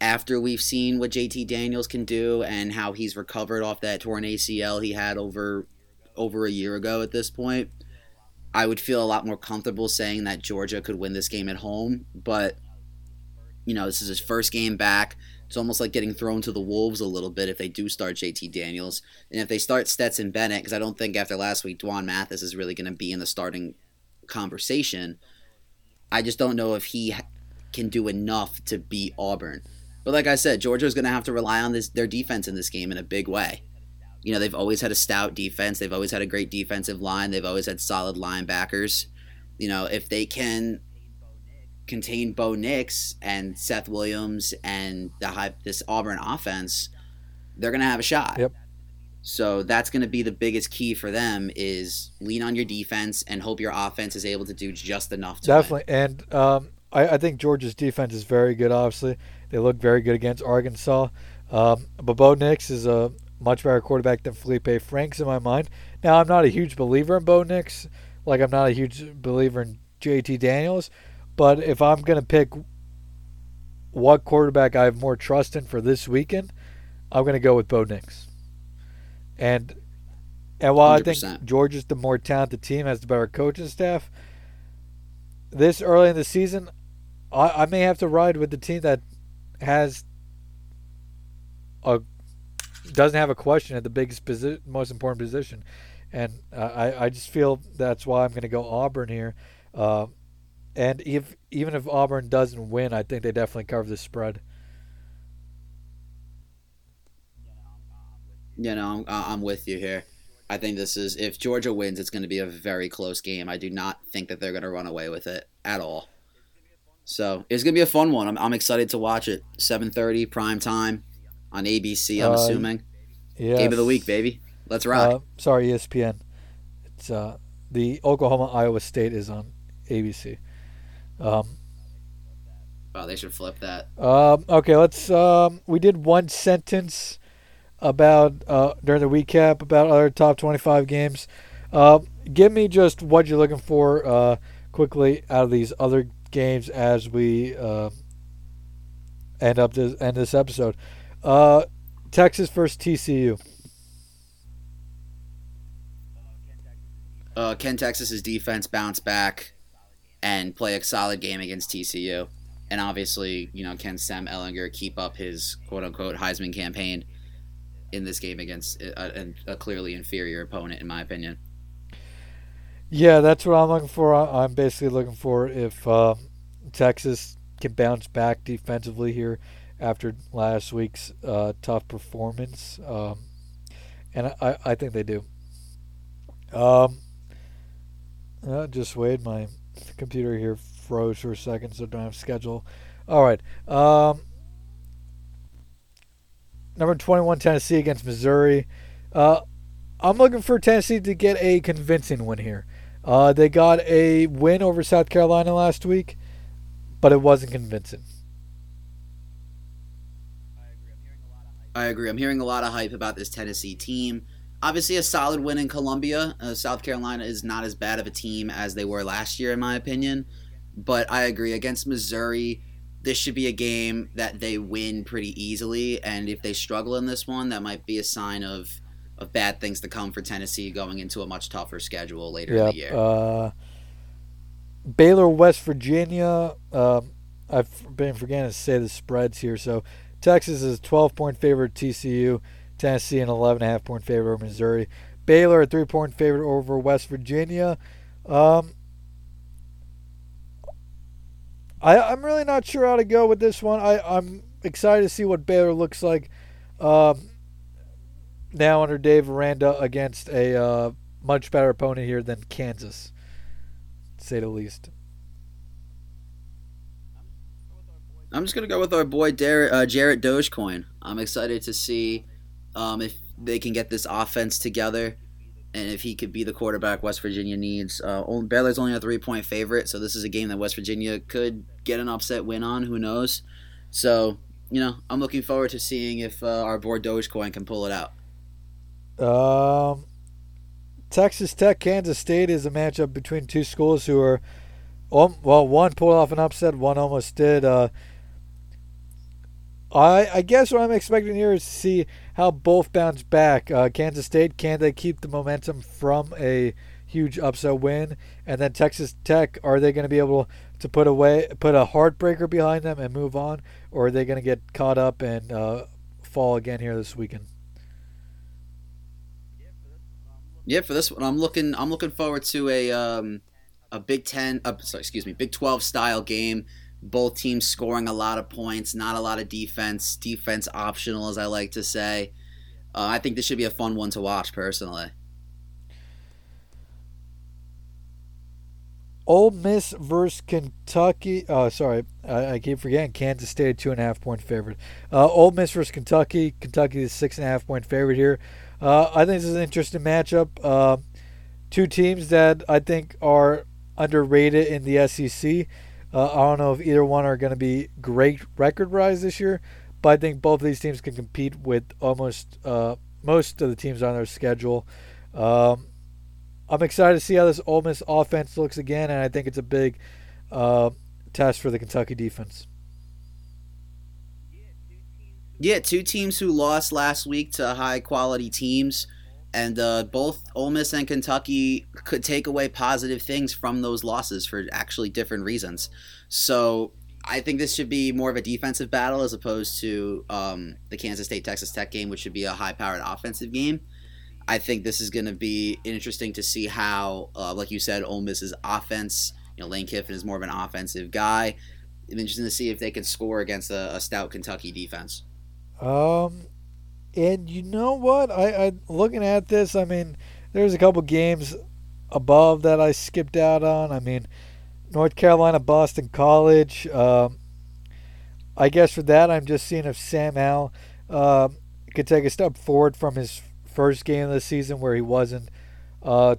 after we've seen what JT Daniels can do and how he's recovered off that torn ACL he had over over a year ago at this point, I would feel a lot more comfortable saying that Georgia could win this game at home, but you know, this is his first game back. It's almost like getting thrown to the wolves a little bit if they do start JT Daniels. And if they start Stetson Bennett, because I don't think after last week, Dwan Mathis is really going to be in the starting conversation. I just don't know if he can do enough to beat Auburn. But like I said, Georgia's going to have to rely on this their defense in this game in a big way. You know, they've always had a stout defense. They've always had a great defensive line. They've always had solid linebackers. You know, if they can contain Bo Nix and Seth Williams and the high, this Auburn offense, they're going to have a shot. Yep. So that's going to be the biggest key for them is lean on your defense and hope your offense is able to do just enough to win. Definitely, and um, I, I think Georgia's defense is very good. Obviously, they look very good against Arkansas. Um, but Bo Nix is a much better quarterback than Felipe Franks in my mind. Now, I'm not a huge believer in Bo Nix, like I'm not a huge believer in JT Daniels. But if I'm gonna pick what quarterback I have more trust in for this weekend, I'm gonna go with Bo Nix. And and while I think 100%. Georgia's the more talented team, has the better coaching staff, this early in the season, I, I may have to ride with the team that has a doesn't have a question at the biggest posi- most important position, and uh, I I just feel that's why I'm going to go Auburn here, uh, and if even if Auburn doesn't win, I think they definitely cover the spread. You know, I'm, I'm with you here. I think this is if Georgia wins, it's going to be a very close game. I do not think that they're going to run away with it at all. So it's going to be a fun one. I'm, I'm excited to watch it. 7:30 prime time on ABC. I'm Uh, assuming Yeah. game of the week, baby. Let's rock. Uh, sorry, ESPN. it's uh, the Oklahoma Iowa State is on ABC. Um, oh, they should flip that. Um, okay, let's. Um, we did one sentence about uh, during the recap about other top twenty-five games. Uh, give me just what you're looking for uh, quickly out of these other games as we uh, end up this end this episode. Uh, Texas versus TCU. Uh, Ken Texas's defense bounce back and play a solid game against TCU, and obviously, you know, can Sam Ehlinger keep up his quote unquote Heisman campaign in this game against a, a, clearly inferior opponent, in my opinion. Yeah, that's what I'm looking for. I'm basically looking for if uh, Texas can bounce back defensively here after last week's uh, tough performance, um, and I, I think they do. Um, uh, just wait, my computer here froze for a second, so I don't have schedule. All right. Um, number 21, Tennessee against Missouri. Uh, I'm looking for Tennessee to get a convincing win here. Uh, they got a win over South Carolina last week, but it wasn't convincing. I agree. I'm hearing a lot of hype about this Tennessee team. Obviously, a solid win in Columbia. Uh, South Carolina is not as bad of a team as they were last year, in my opinion. But I agree. Against Missouri, this should be a game that they win pretty easily. And if they struggle in this one, that might be a sign of of bad things to come for Tennessee going into a much tougher schedule later yep, in the year. Uh, Baylor, West Virginia. Um, I've been forgetting to say the spreads here. So Texas is 12 point favorite TCU. Tennessee an 11.5 point favorite over Missouri. Baylor a three point favorite over West Virginia. Um, I, I'm really not sure how to go with this one. I, I'm excited to see what Baylor looks like um, now under Dave Aranda against a uh, much better opponent here than Kansas, to say the least. I'm just gonna go with our boy Der- uh, Jarrett Dogecoin. I'm excited to see um, if they can get this offense together and if he could be the quarterback West Virginia needs. Uh, Baylor's only a three point favorite, so this is a game that West Virginia could get an upset win on. Who knows? So you know, I'm looking forward to seeing if uh, our board Dogecoin can pull it out. Um, Texas Tech, Kansas State is a matchup between two schools who are, well, one pulled off an upset, one almost did. Uh, I I guess what I'm expecting here is to see how both bounce back. Uh, Kansas State can they keep the momentum from a huge upset win, and then Texas Tech are they going to be able to put away put a heartbreaker behind them and move on, or are they going to get caught up and uh, fall again here this weekend? Yeah, for this one, I'm looking I'm looking forward to a um, a Big Ten, uh, sorry, excuse me, Big Twelve style game both teams scoring a lot of points, not a lot of defense, defense optional, as I like to say. Uh, I think this should be a fun one to watch, personally. Ole Miss versus Kentucky. Oh, sorry, I, I keep forgetting. Kansas State two and a half point favorite. Uh, Ole Miss versus Kentucky. Kentucky is six and a half point favorite here. Uh, I think this is an interesting matchup. Uh, two teams that I think are underrated in the SEC. Uh, I don't know if either one are going to be great record rise this year, but I think both of these teams can compete with almost uh, most of the teams on their schedule. Um, I'm excited to see how this Ole Miss offense looks again, and I think it's a big uh, test for the Kentucky defense. Yeah, two teams who lost last week to high quality teams and uh, both Ole Miss and Kentucky could take away positive things from those losses for actually different reasons. So I think this should be more of a defensive battle as opposed to um, the Kansas State Texas Tech game, which should be a high-powered offensive game. I think this is going to be interesting to see how, uh, like you said, Ole Miss's offense. You know, Lane Kiffin is more of an offensive guy. It's interesting to see if they can score against a, a stout Kentucky defense. Um, and you know what? I, I looking at this, I mean, there's a couple games above that I skipped out on. I mean, North Carolina, Boston College. Um, I guess for that, I'm just seeing if Sam Howell uh, could take a step forward from his first game of the season where he wasn't uh,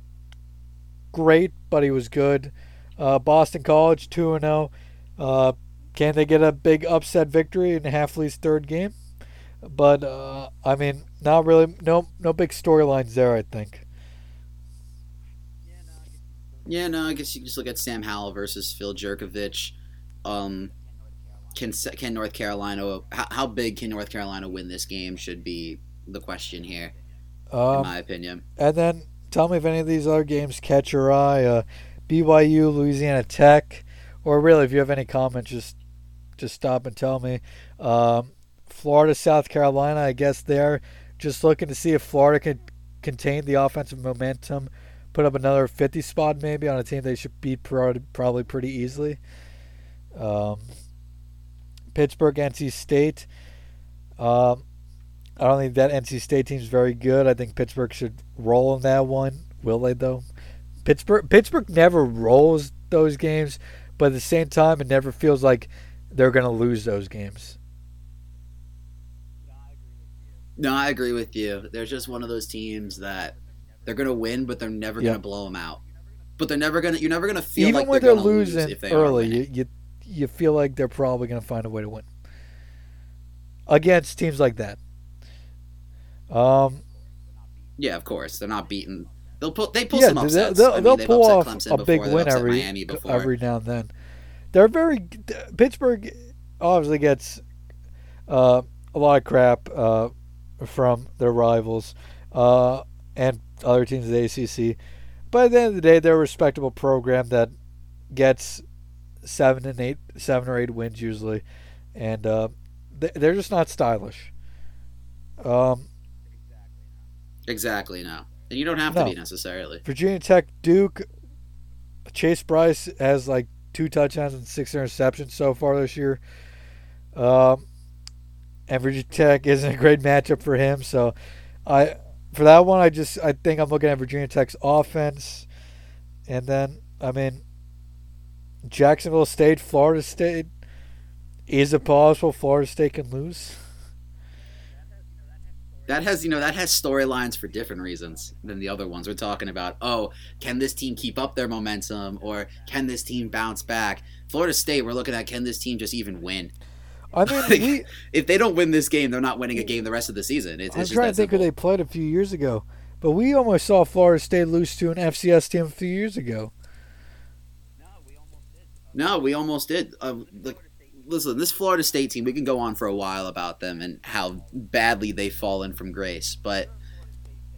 great, but he was good. Uh, Boston College two and zero. Uh, can they get a big upset victory in Hafley's third game? But uh, I mean, not really. No, no big storylines there. I think. Yeah, no, I guess you just look at Sam Howell versus Phil Jurkovec. Um, can can North Carolina how, how big can North Carolina win this game should be the question here, um, in my opinion. And then tell me if any of these other games catch your eye. Uh, BYU, Louisiana Tech, or really, if you have any comments, just just stop and tell me. Um, Florida, South Carolina, I guess they're just looking to see if Florida can contain the offensive momentum, put up another 50 spot maybe on a team they should beat probably pretty easily. Um, Pittsburgh, NC State. Um, I don't think that NC State team is very good. I think Pittsburgh should roll in that one. Will they though? Pittsburgh Pittsburgh never rolls those games, but at the same time, it never feels like they're going to lose those games. No, I agree with you. They're just one of those teams that they're going to win, but they're never going to blow them out. But they're never going to. You're never going to feel even like when they're, they're losing early. You, you you feel like they're probably going to find a way to win against teams like that. Um, yeah, of course they're not beaten. They'll pull. They pull yeah, some upsets. They'll, they'll I mean, pull off Clemson a before, big win every every now and then. They're very Pittsburgh. Obviously gets uh, a lot of crap uh, from their rivals uh, and other teams of the ACC, but at the end of the day, they're a respectable program that gets seven and eight, seven or eight wins usually, and uh, they're just not stylish. Um, exactly. No, and you don't have no. to be necessarily. Virginia Tech, Duke, Chase Brice has like two touchdowns and six interceptions so far this year. Um, Virginia Tech isn't a great matchup for him. So, I for that one, I just I think I'm looking at Virginia Tech's offense, and then I mean Jacksonville State, Florida State. Is it possible Florida State can lose? That has, you know, that has storylines for different reasons than the other ones. We're talking about, oh, can this team keep up their momentum or can this team bounce back? Florida State, we're looking at can this team just even win? I mean, like, we, if they don't win this game, they're not winning a game the rest of the season. It's, I'm trying to think who they played a few years ago, but we almost saw Florida State lose to an FCS team a few years ago. No, we almost did. Uh, like, listen, this Florida State team, we can go on for a while about them and how badly they've fallen from grace. But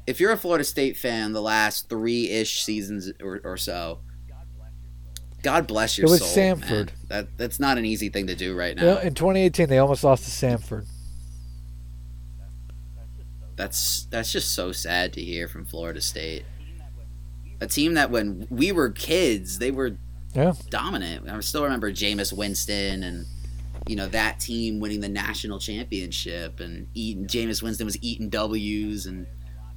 if you're a Florida State fan, the last three ish seasons or, or, so, God bless your soul. it was soul. Samford. Man. That that's not an easy thing to do right now. Yeah, in 2018, they almost lost to Samford. That's that's just so sad to hear from Florida State. A team that when we were kids, they were yeah. dominant. I still remember Jameis Winston and you know that team winning the national championship and eating Jameis Winston was eating W's and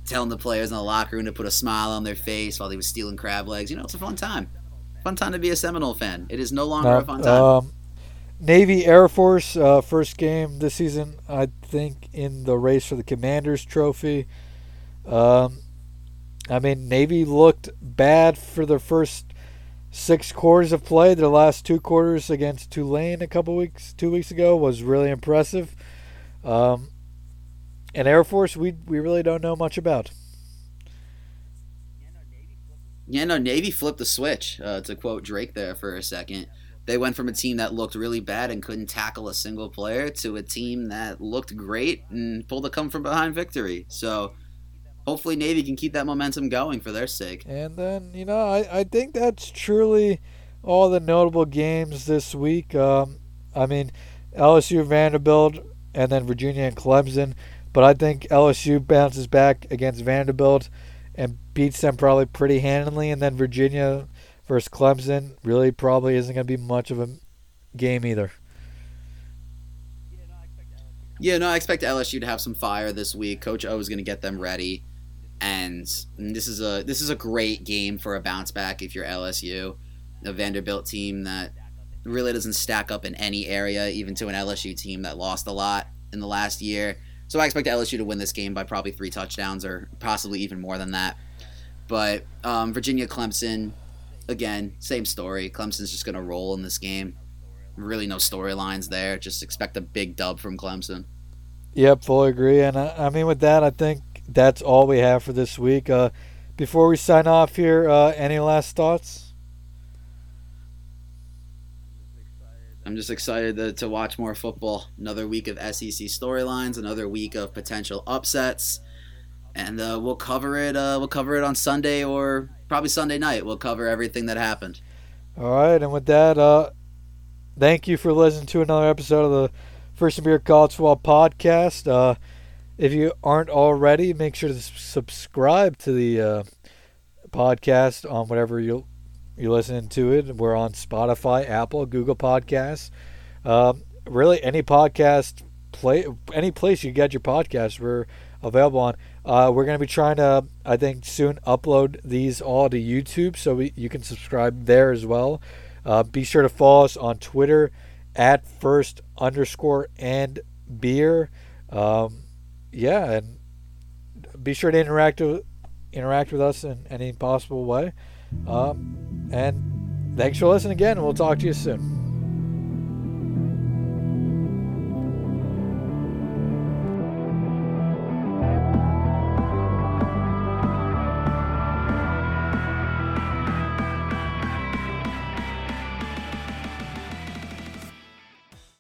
telling the players in the locker room to put a smile on their face while they was stealing crab legs. You know, it's a fun time. Fun time to be a Seminole fan. It is no longer uh, a fun time. Um, Navy Air Force uh, first game this season, I think, in the race for the Commanders Trophy. Um, I mean, Navy looked bad for their first six quarters of play. Their last two quarters against Tulane a couple weeks, two weeks ago, was really impressive. Um, and Air Force, we we really don't know much about. Yeah, no, Navy flipped the switch. Uh, to quote Drake there for a second, they went from a team that looked really bad and couldn't tackle a single player to a team that looked great and pulled a come from behind victory. So hopefully Navy can keep that momentum going for their sake. And then, you know, I, I think that's truly all the notable games this week. Um, I mean, LSU, Vanderbilt, and then Virginia and Clemson. But I think LSU bounces back against Vanderbilt and beats them probably pretty handily. And then Virginia versus Clemson really probably isn't going to be much of a game either. Yeah, no, I expect LSU to have some fire this week. Coach O is going to get them ready and this is a this is a great game for a bounce back if you're LSU, a Vanderbilt team that really doesn't stack up in any area, even to an LSU team that lost a lot in the last year. So I expect LSU to win this game by probably three touchdowns or possibly even more than that. But um, Virginia Clemson, again, same story. Clemson's just going to roll in this game. Really, no storylines there. Just expect a big dub from Clemson. Yep, fully agree. And I, I mean, with that, I think that's all we have for this week. Uh, before we sign off here, uh, any last thoughts? I'm just excited to, to watch more football. Another week of SEC storylines, another week of potential upsets, and uh, we'll cover it. Uh, we'll cover it on Sunday or probably Sunday night. We'll cover everything that happened. All right, and with that, uh, thank you for listening to another episode of the First and Beer College Football Podcast. Uh, if you aren't already, make sure to subscribe to the uh, podcast on whatever you you're listening to it. We're on Spotify, Apple, Google Podcasts. Um, really, any podcast play, any place you get your podcast, we're available on. Uh, we're going to be trying to, I think, soon upload these all to YouTube, so we, you can subscribe there as well. Uh, be sure to follow us on Twitter at first underscore and beer. Um, yeah, and be sure to interact with interact with us in any possible way. Um, and thanks for listening again, we'll talk to you soon.